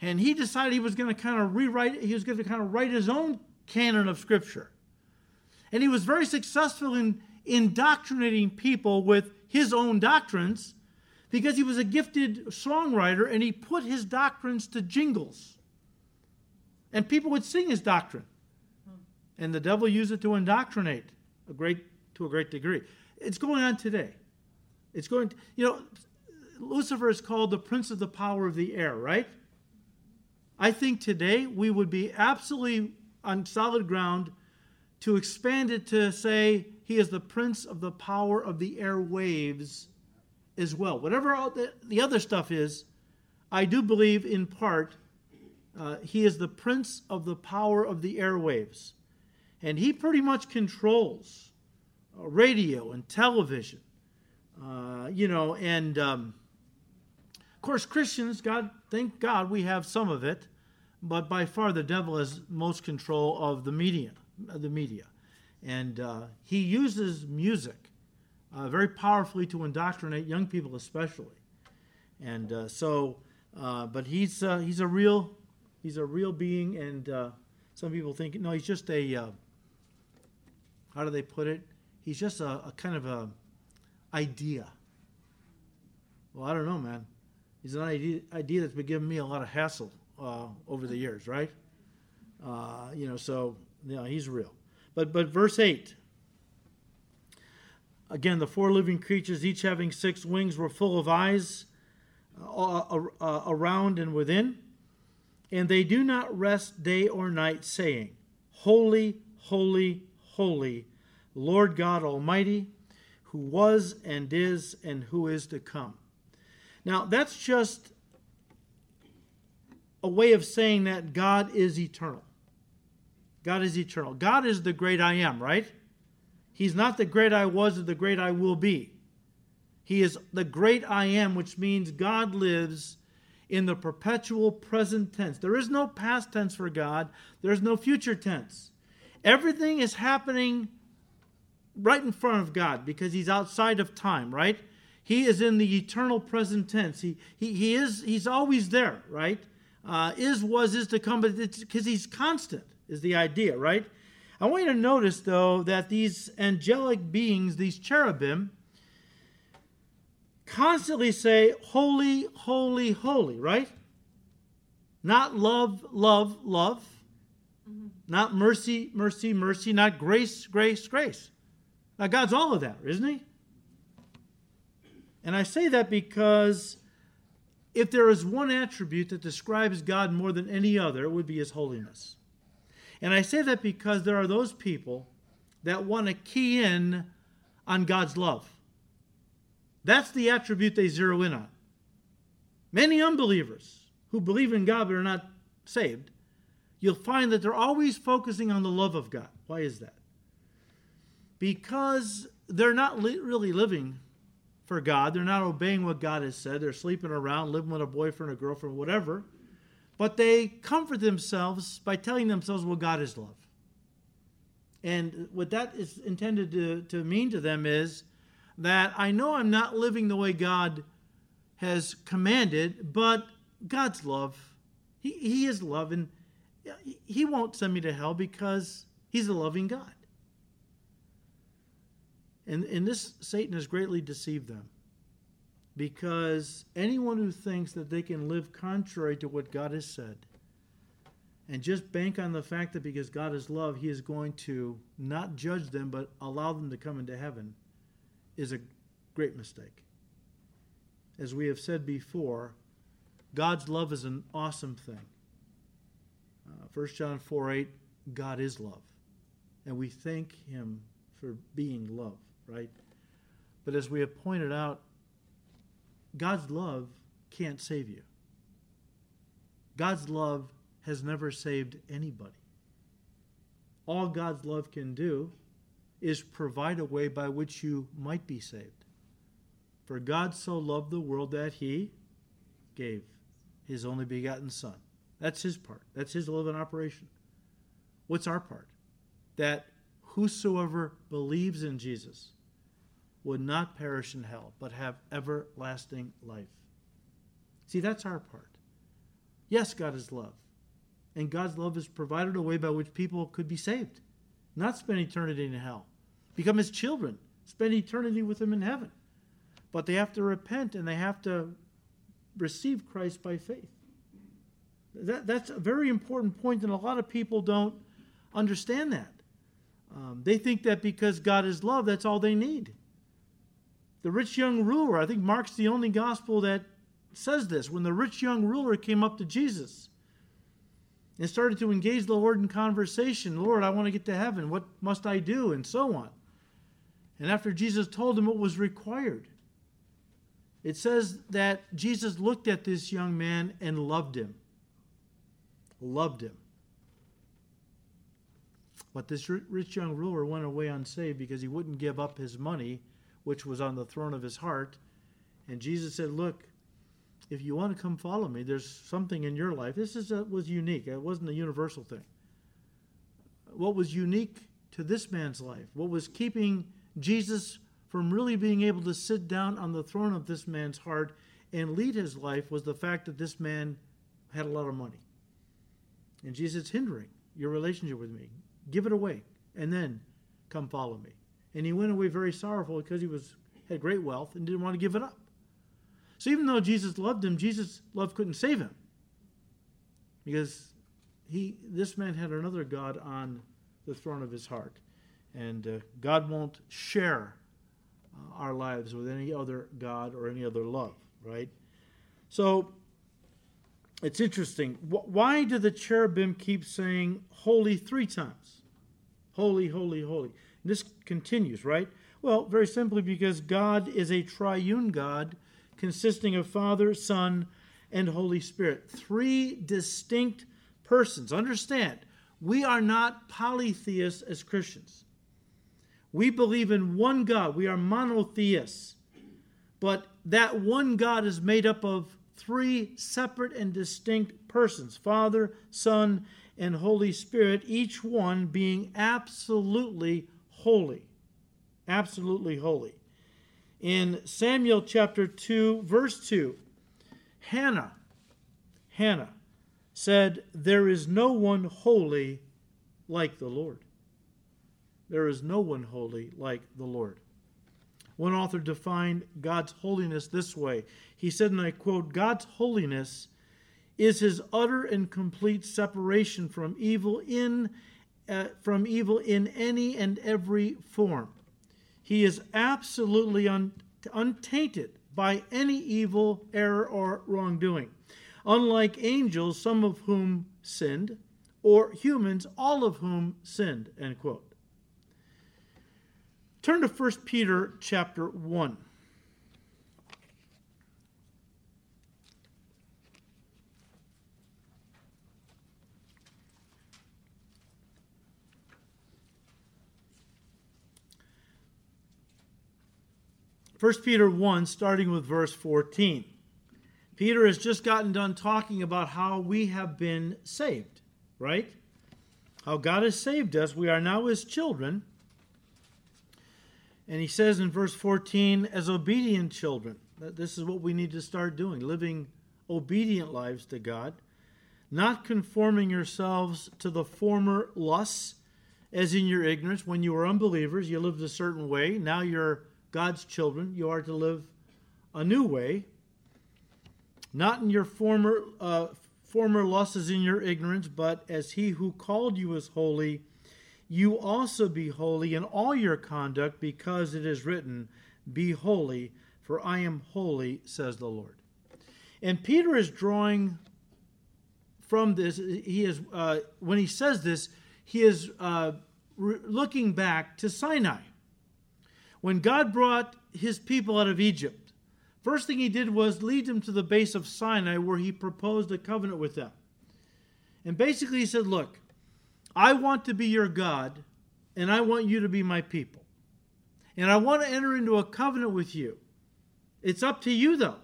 and he decided he was going to kind of rewrite. He was going to kind of write his own canon of scripture, and he was very successful in indoctrinating people with his own doctrines because he was a gifted songwriter and he put his doctrines to jingles. And people would sing his doctrine. And the devil used it to indoctrinate a great, to a great degree. It's going on today. It's going to, you know, Lucifer is called the prince of the power of the air, right? I think today we would be absolutely on solid ground to expand it to say he is the prince of the power of the airwaves as well. Whatever the, the other stuff is, I do believe in part uh, he is the prince of the power of the airwaves. And he pretty much controls uh, radio and television. Uh, you know, and um, of course, Christians, God, thank God we have some of it, but by far the devil has most control of the media. The media. And uh, he uses music uh, very powerfully to indoctrinate young people, especially. And uh, so, uh, but he's uh, he's a real he's a real being, and uh, some people think no, he's just a how do they put it? He's just a, a kind of a idea. Well, I don't know, man. He's an idea, that's been giving me a lot of hassle over the years, right? you know, so you know, he's real. But, but verse 8 again, the four living creatures, each having six wings, were full of eyes uh, uh, uh, around and within. And they do not rest day or night, saying, Holy, holy, holy, Lord God Almighty, who was and is and who is to come. Now, that's just a way of saying that God is eternal. God is eternal. God is the great I am, right? He's not the great I was or the great I will be. He is the great I am, which means God lives in the perpetual present tense. There is no past tense for God, there's no future tense. Everything is happening right in front of God because he's outside of time, right? He is in the eternal present tense. He, he, he is he's always there, right? Uh, is, was, is to come, but it's because he's constant, is the idea, right? I want you to notice, though, that these angelic beings, these cherubim, constantly say, Holy, holy, holy, right? Not love, love, love. Mm-hmm. Not mercy, mercy, mercy. Not grace, grace, grace. Now, God's all of that, isn't He? And I say that because if there is one attribute that describes God more than any other, it would be His holiness. And I say that because there are those people that want to key in on God's love. That's the attribute they zero in on. Many unbelievers who believe in God but are not saved, you'll find that they're always focusing on the love of God. Why is that? Because they're not li- really living for God. They're not obeying what God has said. They're sleeping around, living with a boyfriend or girlfriend, whatever. But they comfort themselves by telling themselves, well, God is love. And what that is intended to, to mean to them is that I know I'm not living the way God has commanded, but God's love, He, he is love, and He won't send me to hell because He's a loving God. And, this, Satan has greatly deceived them because anyone who thinks that they can live contrary to what God has said and just bank on the fact that because God is love, He is going to not judge them but allow them to come into heaven is a great mistake. As we have said before, God's love is an awesome thing. Uh, 1 John 4 8, God is love. And we thank Him for being love, right? But as we have pointed out, God's love can't save you. God's love has never saved anybody. All God's love can do is provide a way by which you might be saved. For God so loved the world that he gave his only begotten Son. That's his part. That's his love in operation. What's our part? That whosoever believes in Jesus would not perish in hell, but have everlasting life. See, that's our part. Yes, God is love. And God's love has provided a way by which people could be saved, not spend eternity in hell, become his children, spend eternity with him in heaven. But they have to repent and they have to receive Christ by faith. That, that's a very important point, and a lot of people don't understand that. Um, they think that because God is love, that's all they need. The rich young ruler, I think Mark's the only gospel that says this. When the rich young ruler came up to Jesus and started to engage the Lord in conversation, Lord, I want to get to heaven. What must I do? And so on. And after Jesus told him what was required, it says that Jesus looked at this young man and loved him. Loved him. But this rich young ruler went away unsaved because he wouldn't give up his money which was on the throne of his heart. And Jesus said, Look, if you want to come follow me, there's something in your life. This is a, was unique. It wasn't a universal thing. What was unique to this man's life, what was keeping Jesus from really being able to sit down on the throne of this man's heart and lead his life, was the fact that this man had a lot of money. And Jesus hindering your relationship with me. Give it away, and then come follow me and he went away very sorrowful because he was had great wealth and didn't want to give it up. So even though Jesus loved him, Jesus' love couldn't save him because he this man had another God on the throne of his heart, and uh, God won't share uh, our lives with any other God or any other love, right? So it's interesting. Why do the cherubim keep saying holy three times? Holy, holy, holy. This continues, right? Well, very simply because God is a triune God consisting of Father, Son, and Holy Spirit. Three distinct persons. Understand, we are not polytheists as Christians. We believe in one God. We are monotheists. But that one God is made up of three separate and distinct persons Father, Son, and Holy Spirit, each one being absolutely holy. Absolutely holy. In Samuel chapter 2, verse 2, Hannah, Hannah said, There is no one holy like the Lord. There is no one holy like the Lord. One author defined God's holiness this way. He said, and I quote, God's holiness is his utter and complete separation from evil in uh, from evil in any and every form. He is absolutely un, untainted by any evil, error, or wrongdoing. Unlike angels, some of whom sinned, or humans, all of whom sinned. End quote. Turn to 1 Peter chapter 1. First Peter 1, starting with verse 14. Peter has just gotten done talking about how we have been saved, right? How God has saved us. We are now his children and he says in verse 14, as obedient children, this is what we need to start doing, living obedient lives to God, not conforming yourselves to the former lusts, as in your ignorance. When you were unbelievers, you lived a certain way. Now you're God's children. You are to live a new way. Not in your former uh, former lusts as in your ignorance, but as he who called you is holy you also be holy in all your conduct, because it is written, Be holy, for I am holy, says the Lord. And Peter is drawing from this, he is, uh, when he says this, he is uh, re- looking back to Sinai. When God brought his people out of Egypt, first thing he did was lead them to the base of Sinai where he proposed a covenant with them. And basically he said, Look, I want to be your God, and I want you to be my people. And I want to enter into a covenant with you. It's up to you, though.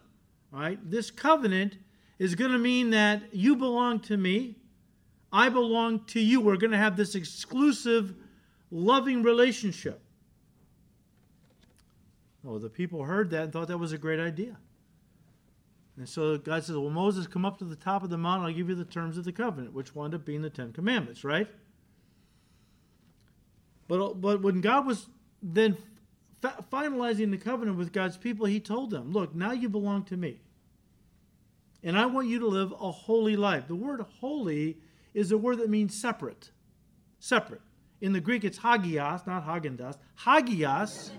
Right? This covenant is going to mean that you belong to me, I belong to you. We're going to have this exclusive, loving relationship. Oh, the people heard that and thought that was a great idea. And so God says, Well, Moses, come up to the top of the mountain, I'll give you the terms of the covenant, which wound up being the Ten Commandments, right? But, but when God was then fa- finalizing the covenant with God's people, he told them, Look, now you belong to me. And I want you to live a holy life. The word holy is a word that means separate. Separate. In the Greek, it's hagios, not hagendas. Hagios,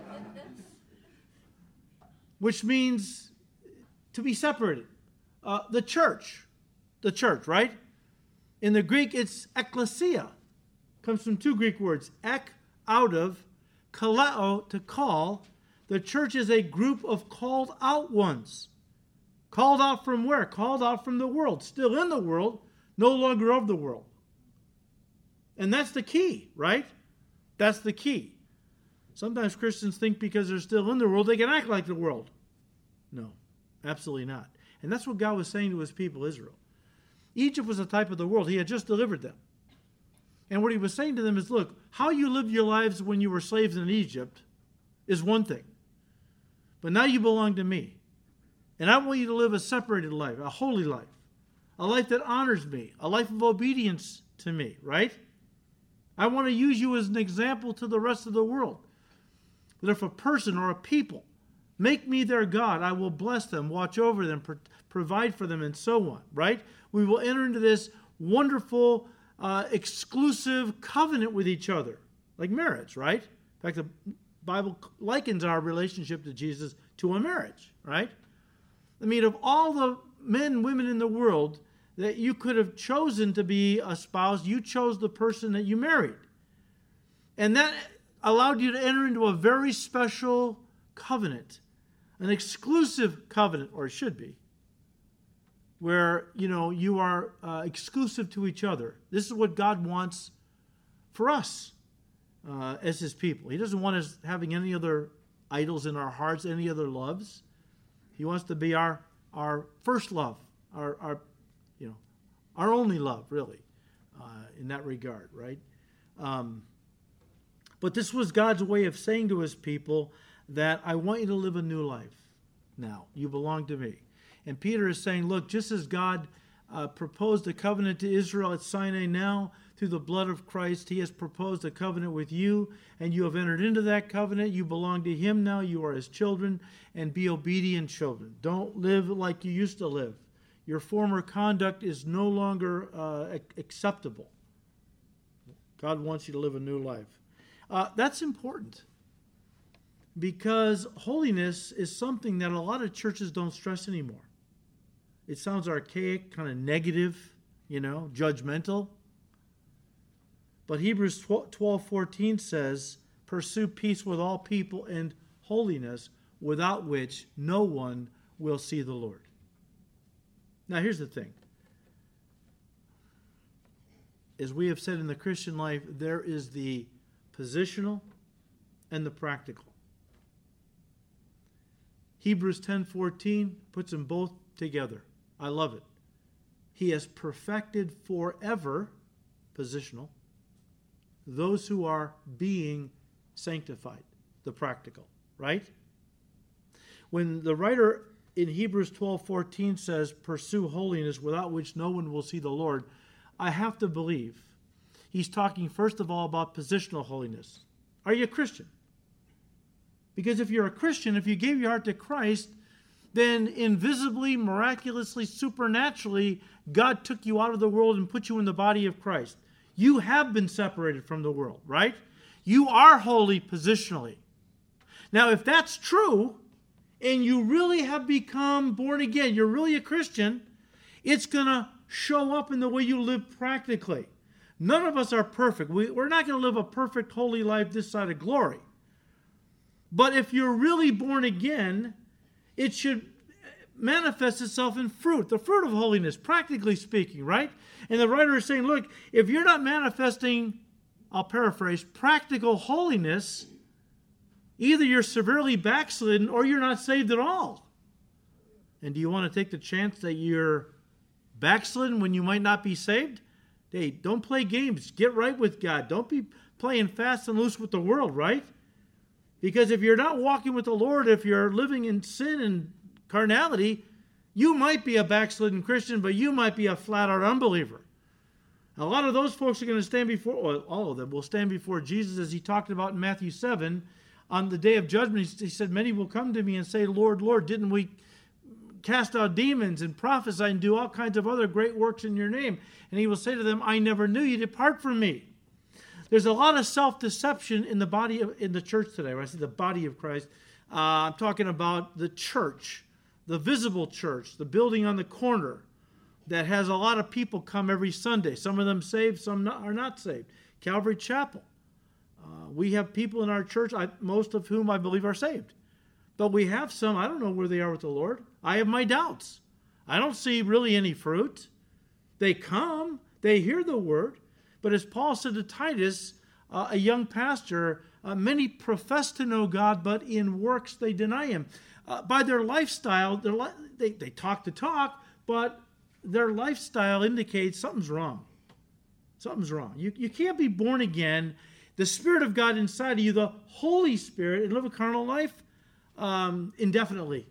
which means to be separated. Uh, the church. The church, right? In the Greek, it's ecclesia. Comes from two Greek words, ek out of, kaleo, to call. The church is a group of called out ones. Called out from where? Called out from the world. Still in the world, no longer of the world. And that's the key, right? That's the key. Sometimes Christians think because they're still in the world, they can act like the world. No, absolutely not. And that's what God was saying to his people, Israel. Egypt was a type of the world. He had just delivered them. And what he was saying to them is look, how you lived your lives when you were slaves in Egypt is one thing. But now you belong to me. And I want you to live a separated life, a holy life, a life that honors me, a life of obedience to me, right? I want to use you as an example to the rest of the world. That if a person or a people make me their God, I will bless them, watch over them, pro- provide for them, and so on, right? We will enter into this wonderful uh, exclusive covenant with each other, like marriage, right? In fact, the Bible likens our relationship to Jesus to a marriage, right? I mean, of all the men women in the world that you could have chosen to be a spouse, you chose the person that you married. And that allowed you to enter into a very special covenant, an exclusive covenant, or it should be where you know you are uh, exclusive to each other. This is what God wants for us uh, as His people. He doesn't want us having any other idols in our hearts, any other loves. He wants to be our our first love, our, our you know, our only love, really, uh, in that regard, right? Um, but this was God's way of saying to his people that I want you to live a new life now. You belong to me. And Peter is saying, look, just as God uh, proposed a covenant to Israel at Sinai now, through the blood of Christ, he has proposed a covenant with you, and you have entered into that covenant. You belong to him now. You are his children, and be obedient children. Don't live like you used to live. Your former conduct is no longer uh, acceptable. God wants you to live a new life. Uh, that's important because holiness is something that a lot of churches don't stress anymore. It sounds archaic, kind of negative, you know, judgmental. But Hebrews 12 14 says, Pursue peace with all people and holiness, without which no one will see the Lord. Now, here's the thing. As we have said in the Christian life, there is the positional and the practical. Hebrews 10:14 puts them both together. I love it. He has perfected forever positional those who are being sanctified, the practical, right? When the writer in Hebrews 12:14 says, "Pursue holiness without which no one will see the Lord," I have to believe he's talking first of all about positional holiness. Are you a Christian? Because if you're a Christian, if you gave your heart to Christ, then invisibly, miraculously, supernaturally, God took you out of the world and put you in the body of Christ. You have been separated from the world, right? You are holy positionally. Now, if that's true, and you really have become born again, you're really a Christian, it's going to show up in the way you live practically. None of us are perfect. We, are not going to live a perfect, holy life this side of glory. But if you're really born again, it should manifest itself in fruit, the fruit of holiness, practically speaking, right? And the writer is saying, look, if you're not manifesting, I'll paraphrase, practical holiness, either you're severely backslidden or you're not saved at all. And do you want to take the chance that you're backslidden when you might not be saved? Hey, don't play games. Get right with God. Don't be playing fast and loose with the world, right? Because if you're not walking with the Lord, if you're living in sin and carnality, you might be a backslidden Christian, but you might be a flat out unbeliever. A lot of those folks are going to stand before, well, all of them will stand before Jesus as he talked about in Matthew 7. On the day of judgment, he said, Many will come to me and say, Lord, Lord, didn't we cast out demons and prophesy and do all kinds of other great works in your name? And he will say to them, I never knew you. Depart from me. There's a lot of self deception in the body of, in the church today. When I say the body of Christ, uh, I'm talking about the church the visible church, the building on the corner that has a lot of people come every Sunday. Some of them saved, some not, are not saved. Calvary Chapel. Uh, we have people in our church, I, most of whom I believe are saved. But we have some, I don't know where they are with the Lord. I have my doubts. I don't see really any fruit. They come, they hear the word. But as Paul said to Titus, uh, a young pastor, uh, many profess to know God, but in works they deny him uh, by their lifestyle, li- they, they talk the talk, but their lifestyle indicates something's wrong. Something's wrong. You, you can't be born again, the Spirit of God inside of you, the Holy Spirit, and live a carnal life um, indefinitely.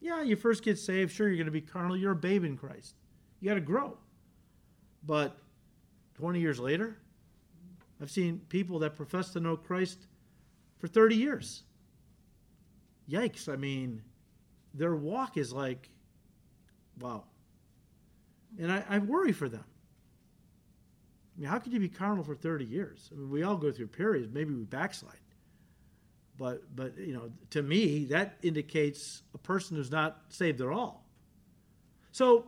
Yeah, you first get saved, sure, you're going to be carnal. You're a babe in Christ. You got to grow. But 20 years later, I've seen people that profess to know Christ for 30 years yikes. I mean, their walk is like, wow. And I, I worry for them. I mean, how could you be carnal for 30 years? I mean, we all go through periods. Maybe we backslide. But, but you know, to me, that indicates a person who's not saved at all. So,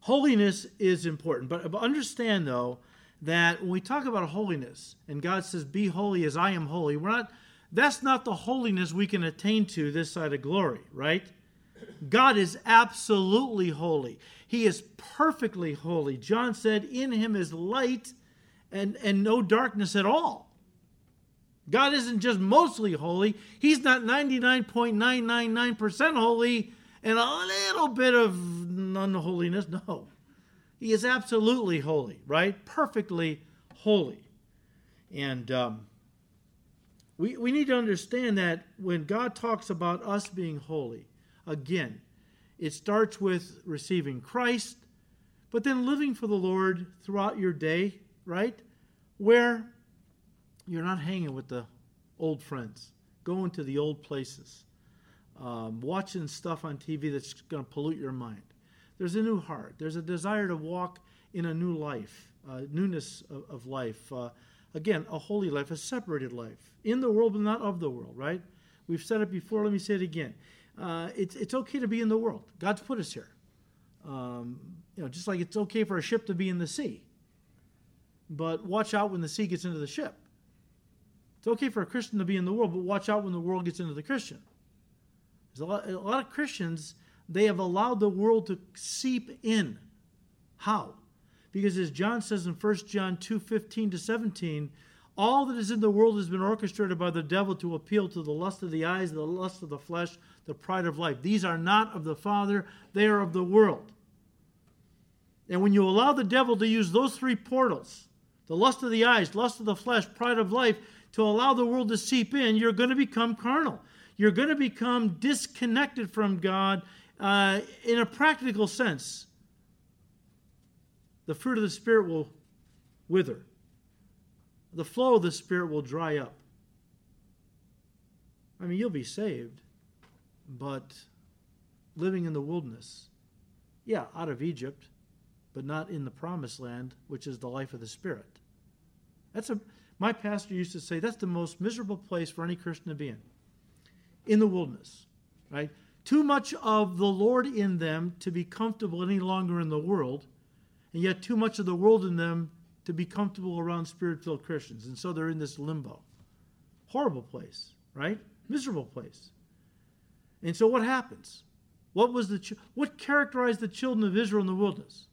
holiness is important. But understand, though, that when we talk about holiness, and God says, Be holy as I am holy, we're not that's not the holiness we can attain to this side of glory, right? God is absolutely holy. He is perfectly holy. John said, In him is light and, and no darkness at all. God isn't just mostly holy, He's not 99.999% holy and a little bit of unholiness. No. He is absolutely holy, right? Perfectly holy. And um, we, we need to understand that when God talks about us being holy, again, it starts with receiving Christ, but then living for the Lord throughout your day, right? Where you're not hanging with the old friends, going to the old places, um, watching stuff on TV that's going to pollute your mind. There's a new heart. There's a desire to walk in a new life, uh, newness of, of life. Uh, again, a holy life, a separated life, in the world but not of the world, right? We've said it before, let me say it again. Uh, it's, it's okay to be in the world. God's put us here. Um, you know, just like it's okay for a ship to be in the sea. But watch out when the sea gets into the ship. It's okay for a Christian to be in the world, but watch out when the world gets into the Christian. There's a lot, a lot of Christians, they have allowed the world to seep in. How? Because as John says in 1 John 2 15 to 17, all that is in the world has been orchestrated by the devil to appeal to the lust of the eyes, the lust of the flesh, the pride of life. These are not of the Father, they are of the world. And when you allow the devil to use those three portals, the lust of the eyes, lust of the flesh, pride of life, to allow the world to seep in, you're going to become carnal. You're going to become disconnected from God uh, in a practical sense. The fruit of the Spirit will wither, the flow of the Spirit will dry up. I mean, you'll be saved, but living in the wilderness, yeah, out of Egypt, but not in the promised land, which is the life of the Spirit. That's a my pastor used to say that's the most miserable place for any Christian to be in. In the wilderness, right? Too much of the Lord in them to be comfortable any longer in the world, and yet too much of the world in them to be comfortable around spirit filled Christians. And so they're in this limbo. Horrible place, right? Miserable place. And so what happens? What was the what characterized the children of Israel in the wilderness?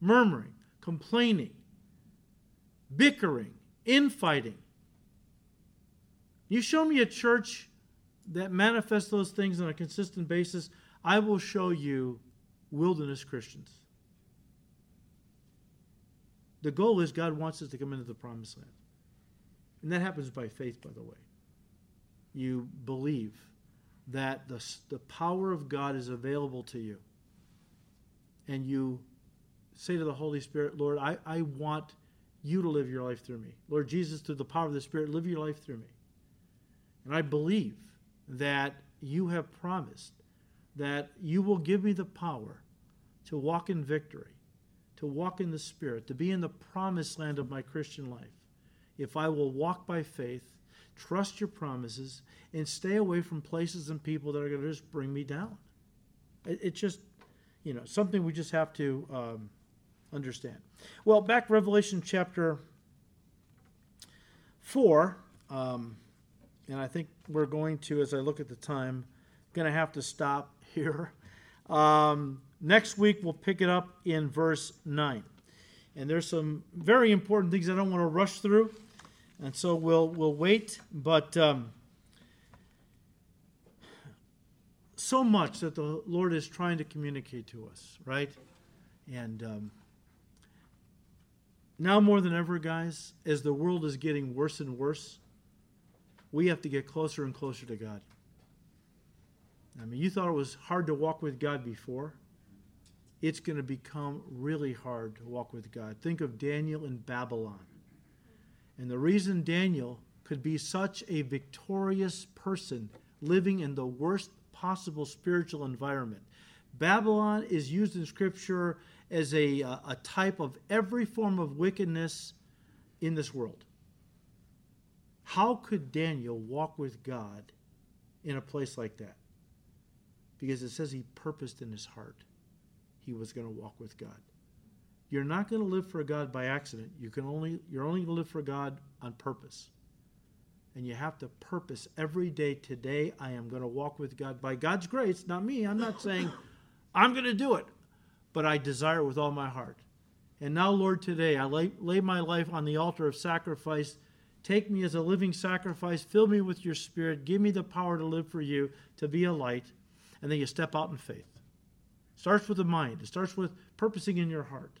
Murmuring, complaining, bickering, infighting. You show me a church that manifests those things on a consistent basis, I will show you wilderness Christians. The goal is God wants us to come into the promised land. And that happens by faith, by the way. You believe that the, the power of God is available to you. And you say to the Holy Spirit, Lord, I, I want you to live your life through me. Lord Jesus, through the power of the Spirit, live your life through me. And I believe that you have promised that you will give me the power to walk in victory, to walk in the Spirit, to be in the promised land of my Christian life. If I will walk by faith, trust your promises, and stay away from places and people that are going to just bring me down. It's it just, you know, something we just have to um, understand. Well, back Revelation chapter 4, um, and I think we're going to, as I look at the time, going to have to stop here. Um, next week, we'll pick it up in verse 9. And there's some very important things I don't want to rush through, and so we'll, we'll wait. But um, so much that the Lord is trying to communicate to us, right? And um, now more than ever, guys, as the world is getting worse and worse, we have to get closer and closer to God. I mean, you thought it was hard to walk with God before. It's going to become really hard to walk with God. Think of Daniel in Babylon. And the reason Daniel could be such a victorious person living in the worst possible spiritual environment. Babylon is used in Scripture as a, uh, a type of every form of wickedness in this world. How could Daniel walk with God in a place like that? Because it says he purposed in his heart he was going to walk with God. You're not going to live for God by accident. You can only you're only going to live for God on purpose. And you have to purpose every day today I am going to walk with God by God's grace, not me. I'm not saying I'm going to do it but I desire with all my heart. And now, Lord, today I lay, lay my life on the altar of sacrifice. Take me as a living sacrifice. Fill me with your spirit. Give me the power to live for you, to be a light. and then you step out in faith. It starts with the mind, it starts with purposing in your heart.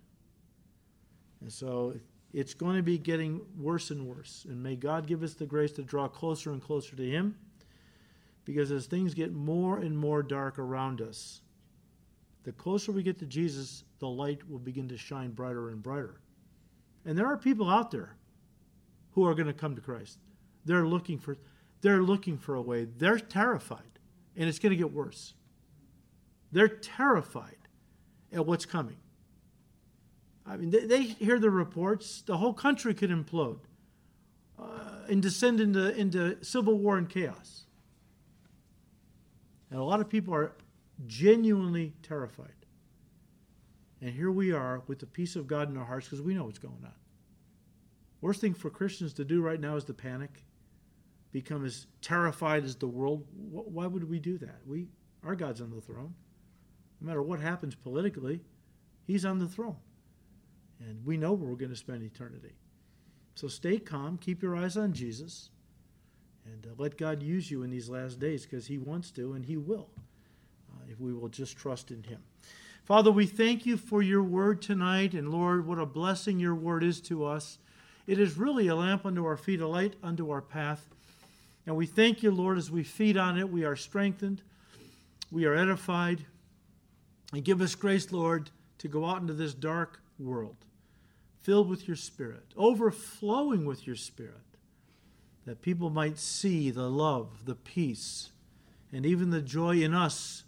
And so it's going to be getting worse and worse. And may God give us the grace to draw closer and closer to Him. Because as things get more and more dark around us, the closer we get to Jesus, the light will begin to shine brighter and brighter. And there are people out there who are going to come to Christ. They're looking for they're looking for a way. They're terrified, and it's going to get worse. They're terrified at what's coming. I mean, they, they hear the reports. The whole country could implode uh, and descend into, into civil war and chaos. And a lot of people are genuinely terrified. And here we are with the peace of God in our hearts because we know what's going on. Worst thing for Christians to do right now is to panic, become as terrified as the world. Why would we do that? We, our God's on the throne. No matter what happens politically, He's on the throne. And we know where we're going to spend eternity. So stay calm, keep your eyes on Jesus, and uh, let God use you in these last days because He wants to and He will if we will just trust in Him. Father, we thank you for your word tonight, and Lord, what a blessing your word is to us. It is really a lamp unto our feet, a light unto our path. And we thank you, Lord, as we feed on it, we are strengthened, we are edified. And give us grace, Lord, to go out into this dark world filled with your Spirit, overflowing with your Spirit, that people might see the love, the peace, and even the joy in us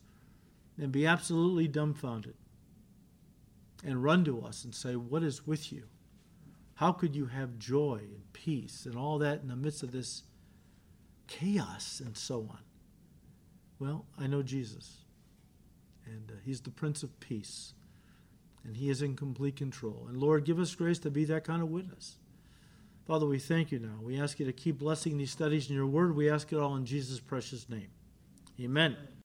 and be absolutely dumbfounded and run to us and say, What is with you? How could you have joy and peace and all that in the midst of this chaos and so on? Well, I know Jesus, and uh, He's the Prince of Peace and He is in complete control. And Lord, give us grace to be that kind of witness. Father, we thank you now. We ask you to keep blessing these studies in your word. We ask it all in Jesus' precious name. Amen.